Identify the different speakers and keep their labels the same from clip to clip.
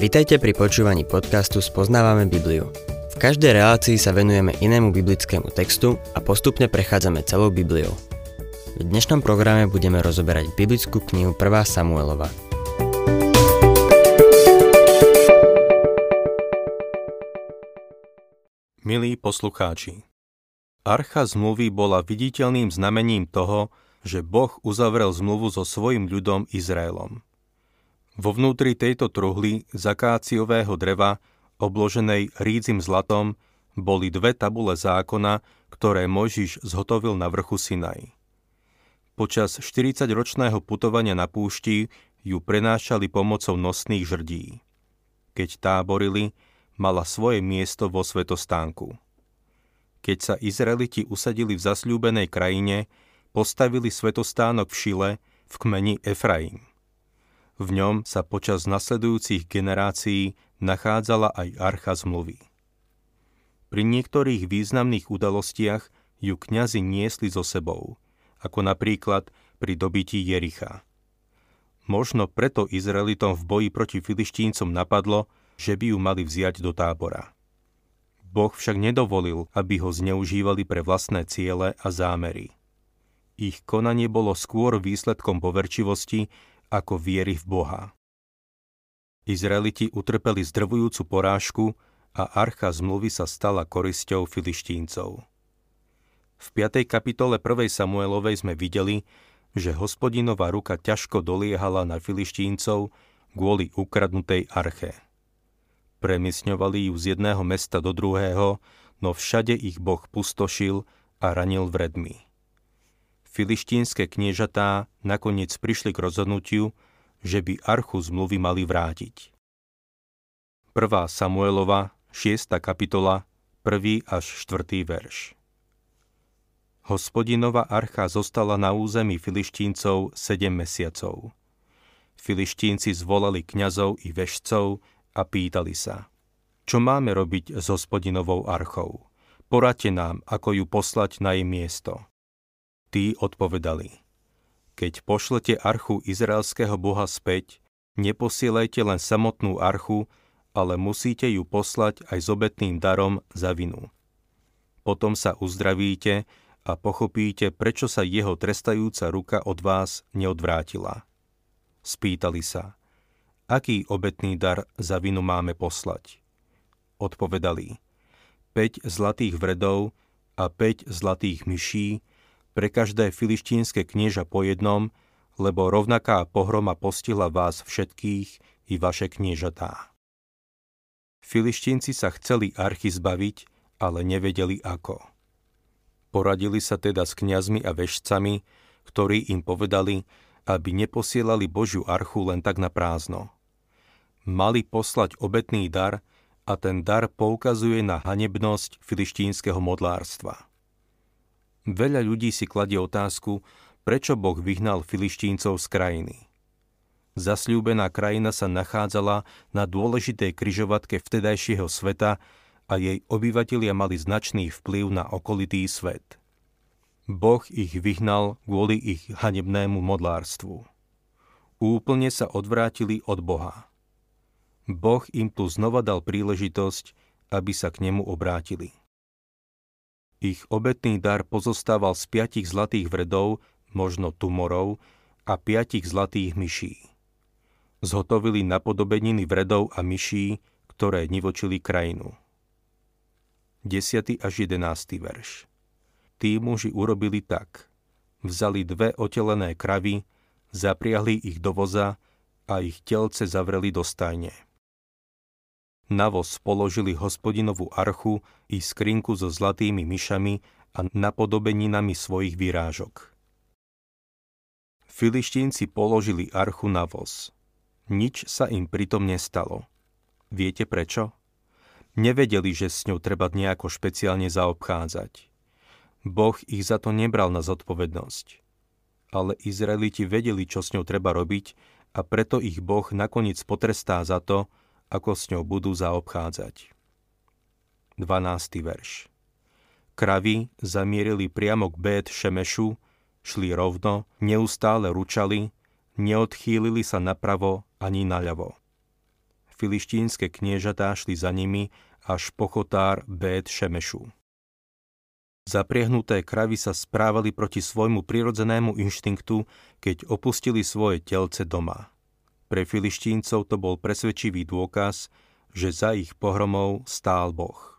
Speaker 1: Vitajte pri počúvaní podcastu Spoznávame Bibliu. V každej relácii sa venujeme inému biblickému textu a postupne prechádzame celou Bibliou. V dnešnom programe budeme rozoberať biblickú knihu 1. Samuelova.
Speaker 2: Milí poslucháči, Archa zmluvy bola viditeľným znamením toho, že Boh uzavrel zmluvu so svojim ľudom Izraelom. Vo vnútri tejto truhly zakáciového dreva, obloženej rídzim zlatom, boli dve tabule zákona, ktoré Mojžiš zhotovil na vrchu Sinaj. Počas 40-ročného putovania na púšti ju prenášali pomocou nosných žrdí. Keď táborili, mala svoje miesto vo svetostánku. Keď sa Izraeliti usadili v zasľúbenej krajine, postavili svetostánok v Šile v kmeni Efraim. V ňom sa počas nasledujúcich generácií nachádzala aj archa zmluvy. Pri niektorých významných udalostiach ju kňazi niesli so sebou, ako napríklad pri dobití Jericha. Možno preto Izraelitom v boji proti filištíncom napadlo, že by ju mali vziať do tábora. Boh však nedovolil, aby ho zneužívali pre vlastné ciele a zámery. Ich konanie bolo skôr výsledkom poverčivosti ako viery v Boha. Izraeliti utrpeli zdrvujúcu porážku a archa zmluvy sa stala korisťou filištíncov. V 5. kapitole 1. Samuelovej sme videli, že hospodinová ruka ťažko doliehala na filištíncov kvôli ukradnutej arche. Premiesňovali ju z jedného mesta do druhého, no všade ich Boh pustošil a ranil vredmi filištínske kniežatá nakoniec prišli k rozhodnutiu, že by archu zmluvy mali vrátiť. 1. Samuelova, 6. kapitola, 1. až 4. verš. Hospodinova archa zostala na území filištíncov 7 mesiacov. Filištínci zvolali kňazov i vešcov a pýtali sa, čo máme robiť s hospodinovou archou? Poradte nám, ako ju poslať na jej miesto. Tí odpovedali, keď pošlete archu izraelského boha späť, neposielajte len samotnú archu, ale musíte ju poslať aj s obetným darom za vinu. Potom sa uzdravíte a pochopíte, prečo sa jeho trestajúca ruka od vás neodvrátila. Spýtali sa, aký obetný dar za vinu máme poslať? Odpovedali, 5 zlatých vredov a 5 zlatých myší, pre každé filištínske knieža po jednom, lebo rovnaká pohroma postihla vás všetkých i vaše kniežatá. Filištínci sa chceli archy zbaviť, ale nevedeli ako. Poradili sa teda s kňazmi a vešcami, ktorí im povedali, aby neposielali Božiu archu len tak na prázdno. Mali poslať obetný dar a ten dar poukazuje na hanebnosť filištínskeho modlárstva. Veľa ľudí si kladie otázku, prečo Boh vyhnal filištíncov z krajiny. Zasľúbená krajina sa nachádzala na dôležitej kryžovatke vtedajšieho sveta a jej obyvatelia mali značný vplyv na okolitý svet. Boh ich vyhnal kvôli ich hanebnému modlárstvu. Úplne sa odvrátili od Boha. Boh im tu znova dal príležitosť, aby sa k nemu obrátili. Ich obetný dar pozostával z piatich zlatých vredov, možno tumorov, a piatich zlatých myší. Zhotovili napodobeniny vredov a myší, ktoré nivočili krajinu. 10. až 11. verš Tí muži urobili tak. Vzali dve otelené kravy, zapriahli ich do voza a ich telce zavreli do stajne. Na voz položili hospodinovú archu i skrinku so zlatými myšami a napodobeninami svojich výrážok. Filištínci položili archu na voz. Nič sa im pritom nestalo. Viete prečo? Nevedeli, že s ňou treba nejako špeciálne zaobchádzať. Boh ich za to nebral na zodpovednosť. Ale Izraeliti vedeli, čo s ňou treba robiť a preto ich Boh nakoniec potrestá za to, ako s ňou budú zaobchádzať. 12. verš Kravy zamierili priamo k Bet Šemešu, šli rovno, neustále ručali, neodchýlili sa napravo ani naľavo. filištínske kniežatá šli za nimi až pochotár Bet Šemešu. Zapriehnuté kravy sa správali proti svojmu prirodzenému inštinktu, keď opustili svoje telce doma. Pre filištíncov to bol presvedčivý dôkaz, že za ich pohromou stál Boh.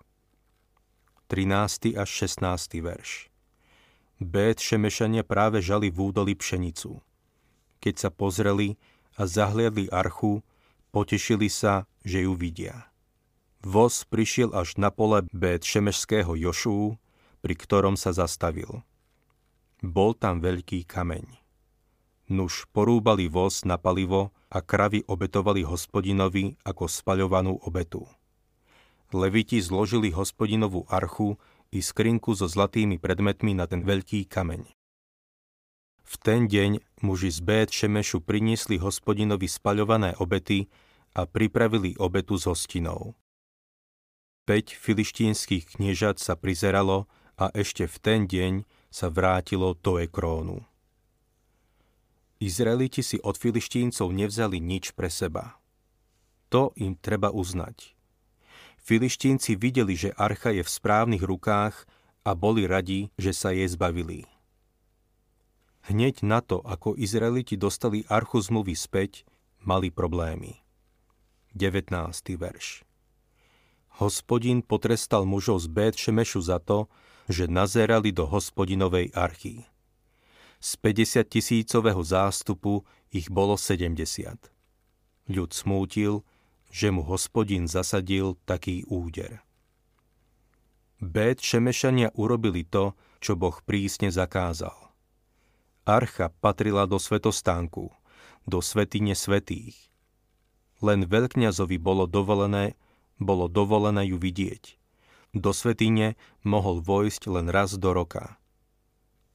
Speaker 2: 13. až 16. verš Bet Šemešania práve žali v údoli pšenicu. Keď sa pozreli a zahliadli archu, potešili sa, že ju vidia. Voz prišiel až na pole Bet Šemešského Jošú, pri ktorom sa zastavil. Bol tam veľký kameň. Nuž porúbali voz na palivo a kravy obetovali hospodinovi ako spaľovanú obetu. Leviti zložili hospodinovú archu i skrinku so zlatými predmetmi na ten veľký kameň. V ten deň muži z Bét Šemešu priniesli hospodinovi spaľované obety a pripravili obetu s hostinou. Peť filištínskych kniežat sa prizeralo a ešte v ten deň sa vrátilo do Ekrónu. Izraeliti si od filištíncov nevzali nič pre seba. To im treba uznať. Filištínci videli, že archa je v správnych rukách a boli radi, že sa jej zbavili. Hneď na to, ako Izraeliti dostali archu zmluvy späť, mali problémy. 19. verš Hospodin potrestal mužov z Bet Šemešu za to, že nazerali do hospodinovej archy. Z 50 tisícového zástupu ich bolo 70. Ľud smútil, že mu hospodin zasadil taký úder. Bet Šemešania urobili to, čo Boh prísne zakázal. Archa patrila do svetostánku, do svetine svetých. Len veľkňazovi bolo dovolené, bolo dovolené ju vidieť – do svetine mohol vojsť len raz do roka.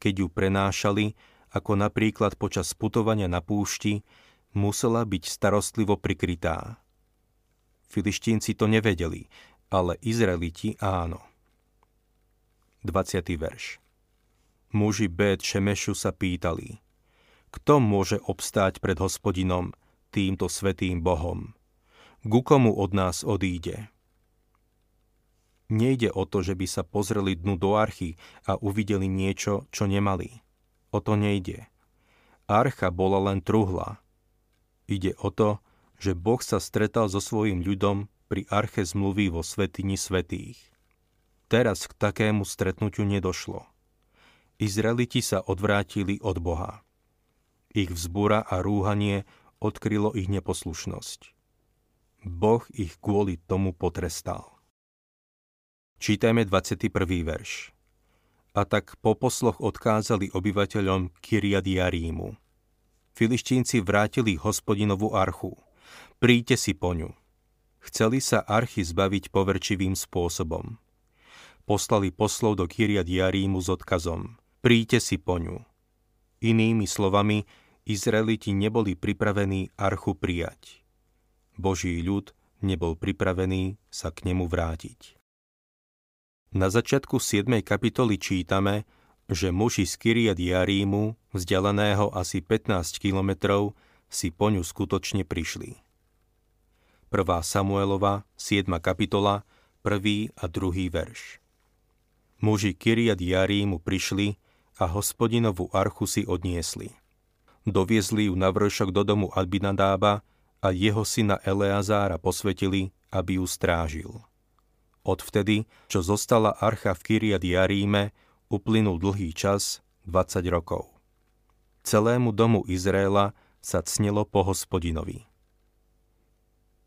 Speaker 2: Keď ju prenášali, ako napríklad počas putovania na púšti, musela byť starostlivo prikrytá. Filištínci to nevedeli, ale Izraeliti áno. 20. verš Muži Bet Šemešu sa pýtali, kto môže obstáť pred hospodinom, týmto svetým Bohom? Ku komu od nás odíde? Nejde o to, že by sa pozreli dnu do archy a uvideli niečo, čo nemali. O to nejde. Archa bola len truhla. Ide o to, že Boh sa stretal so svojím ľudom pri arche zmluvy vo svetini svetých. Teraz k takému stretnutiu nedošlo. Izraeliti sa odvrátili od Boha. Ich vzbúra a rúhanie odkrylo ich neposlušnosť. Boh ich kvôli tomu potrestal. Čítajme 21. verš. A tak po posloch odkázali obyvateľom Kyriadiarímu. Filištínci vrátili hospodinovú archu. Príďte si po ňu. Chceli sa archy zbaviť poverčivým spôsobom. Poslali poslov do Kyriadiarímu s odkazom. Príďte si po ňu. Inými slovami, Izraeliti neboli pripravení archu prijať. Boží ľud nebol pripravený sa k nemu vrátiť. Na začiatku 7. kapitoly čítame, že muži z Kyriat Jarímu, vzdialeného asi 15 kilometrov, si po ňu skutočne prišli. 1. Samuelova, 7. kapitola, 1. a 2. verš. Muži Kyriat Jarímu prišli a hospodinovú archu si odniesli. Doviezli ju na vršok do domu Albinadába a jeho syna Eleazára posvetili, aby ju strážil. Odvtedy, čo zostala archa v Kyriat Jaríme, uplynul dlhý čas, 20 rokov. Celému domu Izraela sa cnilo po hospodinovi.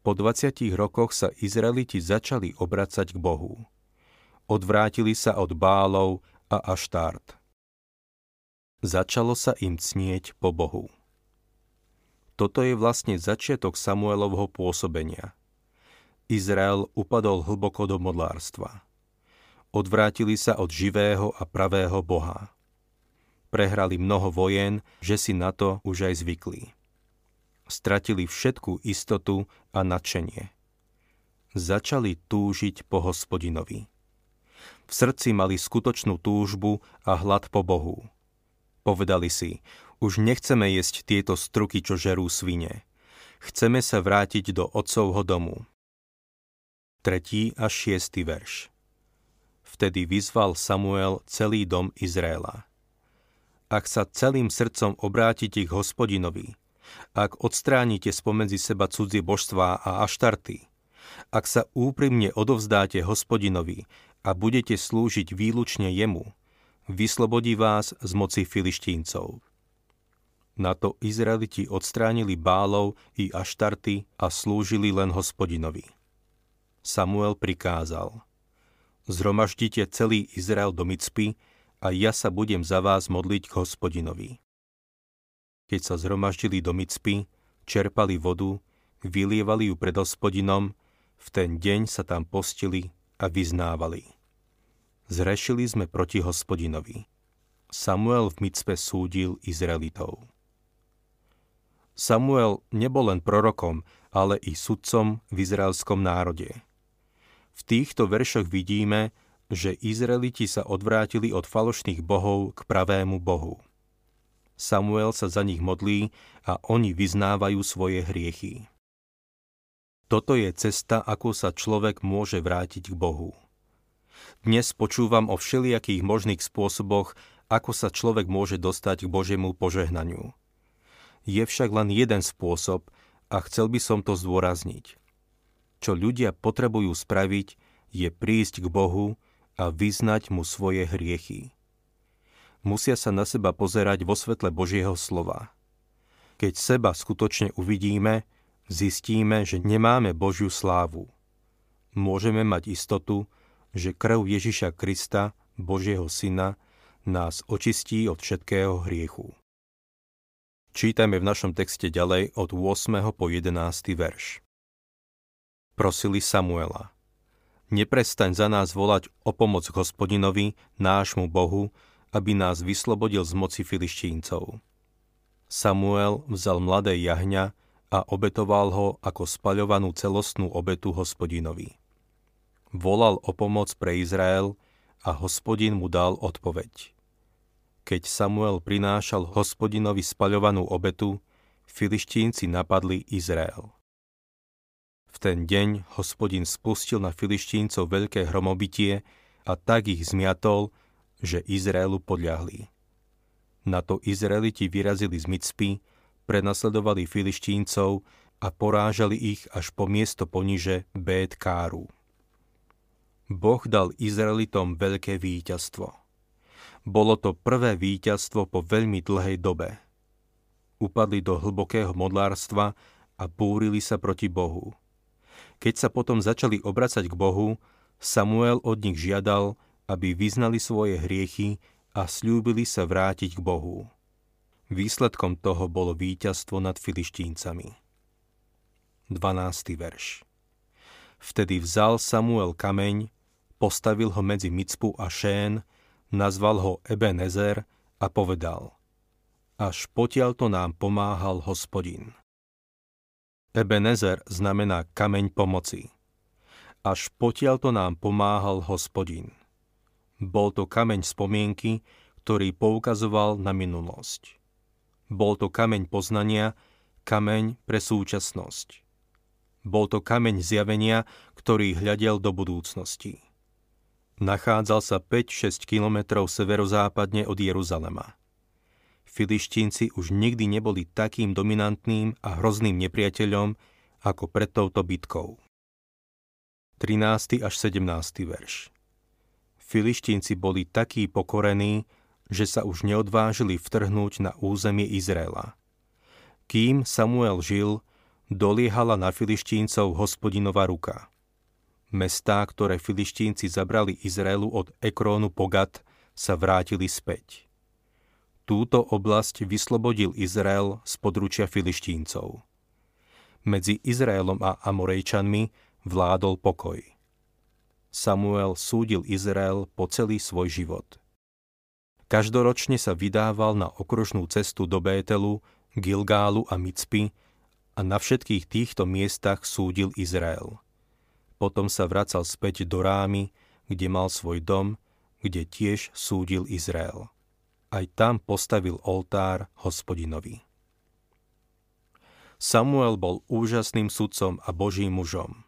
Speaker 2: Po 20 rokoch sa Izraeliti začali obracať k Bohu. Odvrátili sa od Bálov a Aštart. Začalo sa im cnieť po Bohu. Toto je vlastne začiatok Samuelovho pôsobenia – Izrael upadol hlboko do modlárstva. Odvrátili sa od živého a pravého Boha. Prehrali mnoho vojen, že si na to už aj zvykli. Stratili všetkú istotu a nadšenie. Začali túžiť po hospodinovi. V srdci mali skutočnú túžbu a hlad po Bohu. Povedali si, už nechceme jesť tieto struky, čo žerú svine. Chceme sa vrátiť do otcovho domu. 3. až 6. verš Vtedy vyzval Samuel celý dom Izraela. Ak sa celým srdcom obrátite k hospodinovi, ak odstránite spomedzi seba cudzie božstvá a aštarty, ak sa úprimne odovzdáte hospodinovi a budete slúžiť výlučne jemu, vyslobodí vás z moci filištíncov. Na to Izraeliti odstránili bálov i aštarty a slúžili len hospodinovi. Samuel prikázal Zromaždite celý Izrael do Micpy a ja sa budem za vás modliť k hospodinovi. Keď sa zhromaždili do Micpy, čerpali vodu, vylievali ju pred hospodinom, v ten deň sa tam postili a vyznávali. Zrešili sme proti hospodinovi. Samuel v Micpe súdil Izraelitov. Samuel nebol len prorokom, ale i sudcom v izraelskom národe. V týchto veršoch vidíme, že Izraeliti sa odvrátili od falošných bohov k pravému Bohu. Samuel sa za nich modlí a oni vyznávajú svoje hriechy. Toto je cesta, ako sa človek môže vrátiť k Bohu. Dnes počúvam o všelijakých možných spôsoboch, ako sa človek môže dostať k Božiemu požehnaniu. Je však len jeden spôsob a chcel by som to zdôrazniť. Čo ľudia potrebujú spraviť, je prísť k Bohu a vyznať mu svoje hriechy. Musia sa na seba pozerať vo svetle Božieho slova. Keď seba skutočne uvidíme, zistíme, že nemáme Božiu slávu. Môžeme mať istotu, že krv Ježiša Krista, Božieho Syna, nás očistí od všetkého hriechu. Čítajme v našom texte ďalej od 8. po 11. verš. Prosili Samuela. Neprestaň za nás volať o pomoc hospodinovi, nášmu Bohu, aby nás vyslobodil z moci filištíncov. Samuel vzal mladé jahňa a obetoval ho ako spaľovanú celostnú obetu hospodinovi. Volal o pomoc pre Izrael a hospodin mu dal odpoveď. Keď Samuel prinášal hospodinovi spaľovanú obetu, filištínci napadli Izrael. V ten deň hospodin spustil na filištíncov veľké hromobitie a tak ich zmiatol, že Izraelu podľahli. Na to Izraeliti vyrazili z Micpy, prenasledovali filištíncov a porážali ich až po miesto poniže Bét Káru. Boh dal Izraelitom veľké víťazstvo. Bolo to prvé víťazstvo po veľmi dlhej dobe. Upadli do hlbokého modlárstva a búrili sa proti Bohu. Keď sa potom začali obracať k Bohu, Samuel od nich žiadal, aby vyznali svoje hriechy a slúbili sa vrátiť k Bohu. Výsledkom toho bolo víťazstvo nad filištíncami. 12. verš Vtedy vzal Samuel kameň, postavil ho medzi Micpu a Šén nazval ho Ebenezer a povedal Až potiaľ to nám pomáhal hospodin. Ebenezer znamená kameň pomoci. Až potiaľ to nám pomáhal hospodin. Bol to kameň spomienky, ktorý poukazoval na minulosť. Bol to kameň poznania, kameň pre súčasnosť. Bol to kameň zjavenia, ktorý hľadel do budúcnosti nachádzal sa 5-6 kilometrov severozápadne od Jeruzalema. Filištínci už nikdy neboli takým dominantným a hrozným nepriateľom ako pred touto bitkou. 13. až 17. verš Filištínci boli takí pokorení, že sa už neodvážili vtrhnúť na územie Izraela. Kým Samuel žil, doliehala na Filištíncov hospodinová ruka – Mestá, ktoré filištínci zabrali Izraelu od Ekrónu po Gat, sa vrátili späť. Túto oblasť vyslobodil Izrael z područia filištíncov. Medzi Izraelom a Amorejčanmi vládol pokoj. Samuel súdil Izrael po celý svoj život. Každoročne sa vydával na okružnú cestu do Bételu, Gilgálu a Micpy a na všetkých týchto miestach súdil Izrael. Potom sa vracal späť do Rámy, kde mal svoj dom, kde tiež súdil Izrael. Aj tam postavil oltár hospodinovi. Samuel bol úžasným sudcom a božím mužom.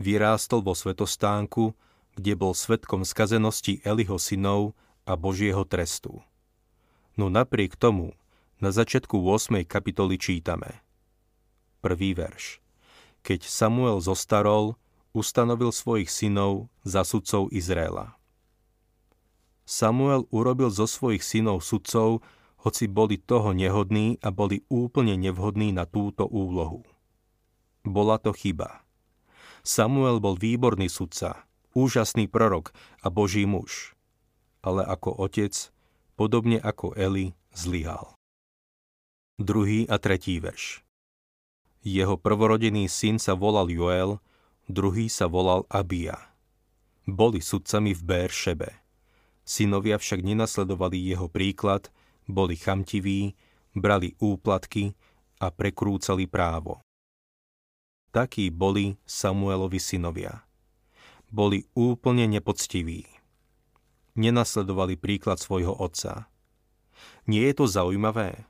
Speaker 2: Vyrástol vo svetostánku, kde bol svetkom skazenosti Eliho synov a Božieho trestu. No napriek tomu, na začiatku 8. kapitoly čítame. Prvý verš. Keď Samuel zostarol, ustanovil svojich synov za sudcov Izraela. Samuel urobil zo svojich synov sudcov, hoci boli toho nehodní a boli úplne nevhodní na túto úlohu. Bola to chyba. Samuel bol výborný sudca, úžasný prorok a boží muž. Ale ako otec, podobne ako Eli, zlyhal. Druhý a tretí verš. Jeho prvorodený syn sa volal Joel, druhý sa volal Abia. Boli sudcami v Béršebe. Synovia však nenasledovali jeho príklad boli chamtiví, brali úplatky a prekrúcali právo. Takí boli Samuelovi synovia. Boli úplne nepoctiví. Nenasledovali príklad svojho otca. Nie je to zaujímavé?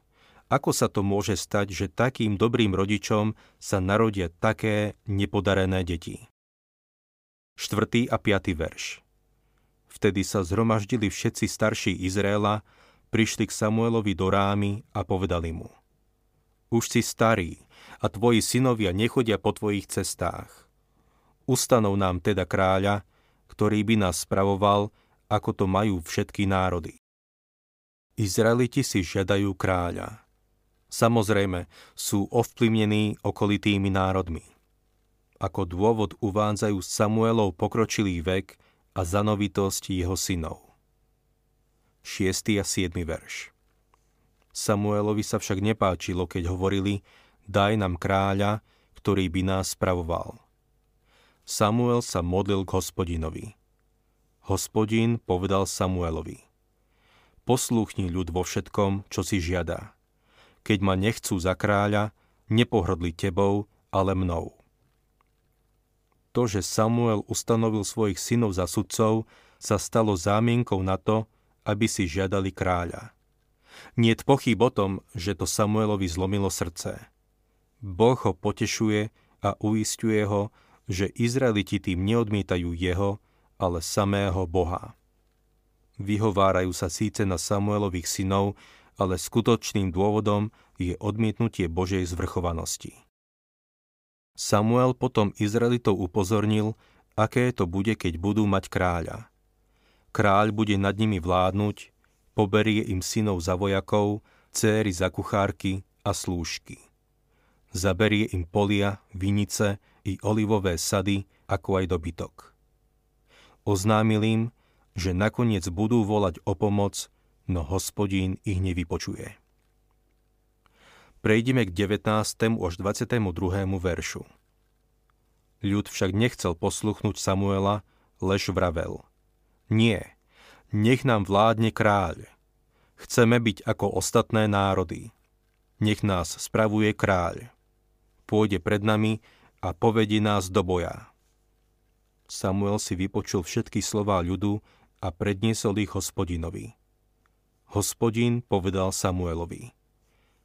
Speaker 2: Ako sa to môže stať, že takým dobrým rodičom sa narodia také nepodarené deti? 4. a 5. verš Vtedy sa zhromaždili všetci starší Izraela prišli k Samuelovi do rámy a povedali mu Už si starý a tvoji synovia nechodia po tvojich cestách. Ustanov nám teda kráľa, ktorý by nás spravoval, ako to majú všetky národy. Izraeliti si žiadajú kráľa. Samozrejme, sú ovplyvnení okolitými národmi. Ako dôvod uvádzajú Samuelov pokročilý vek a zanovitosť jeho synov. 6. a 7. verš. Samuelovi sa však nepáčilo, keď hovorili, daj nám kráľa, ktorý by nás spravoval. Samuel sa modlil k hospodinovi. Hospodin povedal Samuelovi, poslúchni ľud vo všetkom, čo si žiada. Keď ma nechcú za kráľa, nepohrdli tebou, ale mnou. To, že Samuel ustanovil svojich synov za sudcov, sa stalo zámienkou na to, aby si žiadali kráľa. Niet pochyb o tom, že to Samuelovi zlomilo srdce. Boh ho potešuje a uistuje ho, že Izraeliti tým neodmietajú jeho, ale samého Boha. Vyhovárajú sa síce na Samuelových synov, ale skutočným dôvodom je odmietnutie Božej zvrchovanosti. Samuel potom Izraelitov upozornil, aké to bude, keď budú mať kráľa. Kráľ bude nad nimi vládnuť, poberie im synov za vojakov, céry za kuchárky a slúžky. Zaberie im polia, vinice i olivové sady, ako aj dobytok. Oznámil im, že nakoniec budú volať o pomoc, no hospodín ich nevypočuje. Prejdeme k 19. až 22. veršu. Ľud však nechcel posluchnúť Samuela, lež vravel – nie, nech nám vládne kráľ. Chceme byť ako ostatné národy. Nech nás spravuje kráľ. Pôjde pred nami a povedie nás do boja. Samuel si vypočul všetky slová ľudu a predniesol ich hospodinovi. Hospodin povedal Samuelovi.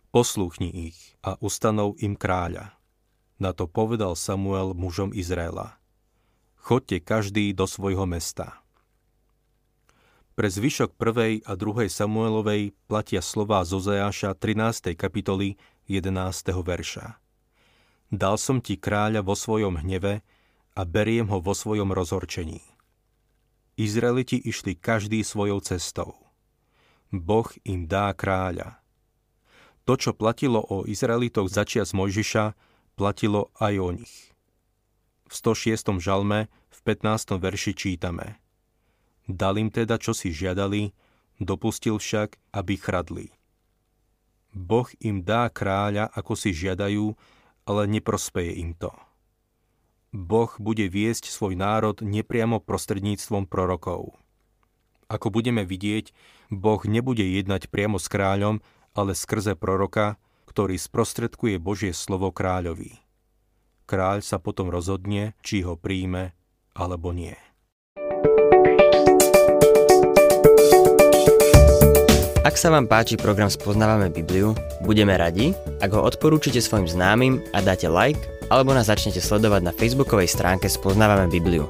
Speaker 2: Poslúchni ich a ustanov im kráľa. Na to povedal Samuel mužom Izraela. Chodte každý do svojho mesta. Pre zvyšok 1. a 2. Samuelovej platia slová Zozeáša 13. kapitoly 11. verša. Dal som ti kráľa vo svojom hneve a beriem ho vo svojom rozhorčení. Izraeliti išli každý svojou cestou. Boh im dá kráľa. To, čo platilo o Izraelitoch začia z Mojžiša, platilo aj o nich. V 106. žalme v 15. verši čítame – Dal im teda, čo si žiadali, dopustil však, aby chradli. Boh im dá kráľa, ako si žiadajú, ale neprospeje im to. Boh bude viesť svoj národ nepriamo prostredníctvom prorokov. Ako budeme vidieť, Boh nebude jednať priamo s kráľom, ale skrze proroka, ktorý sprostredkuje Božie slovo kráľovi. Kráľ sa potom rozhodne, či ho príjme alebo nie.
Speaker 1: Ak sa vám páči program Spoznávame Bibliu, budeme radi, ak ho odporúčite svojim známym a dáte like, alebo nás začnete sledovať na facebookovej stránke Spoznávame Bibliu.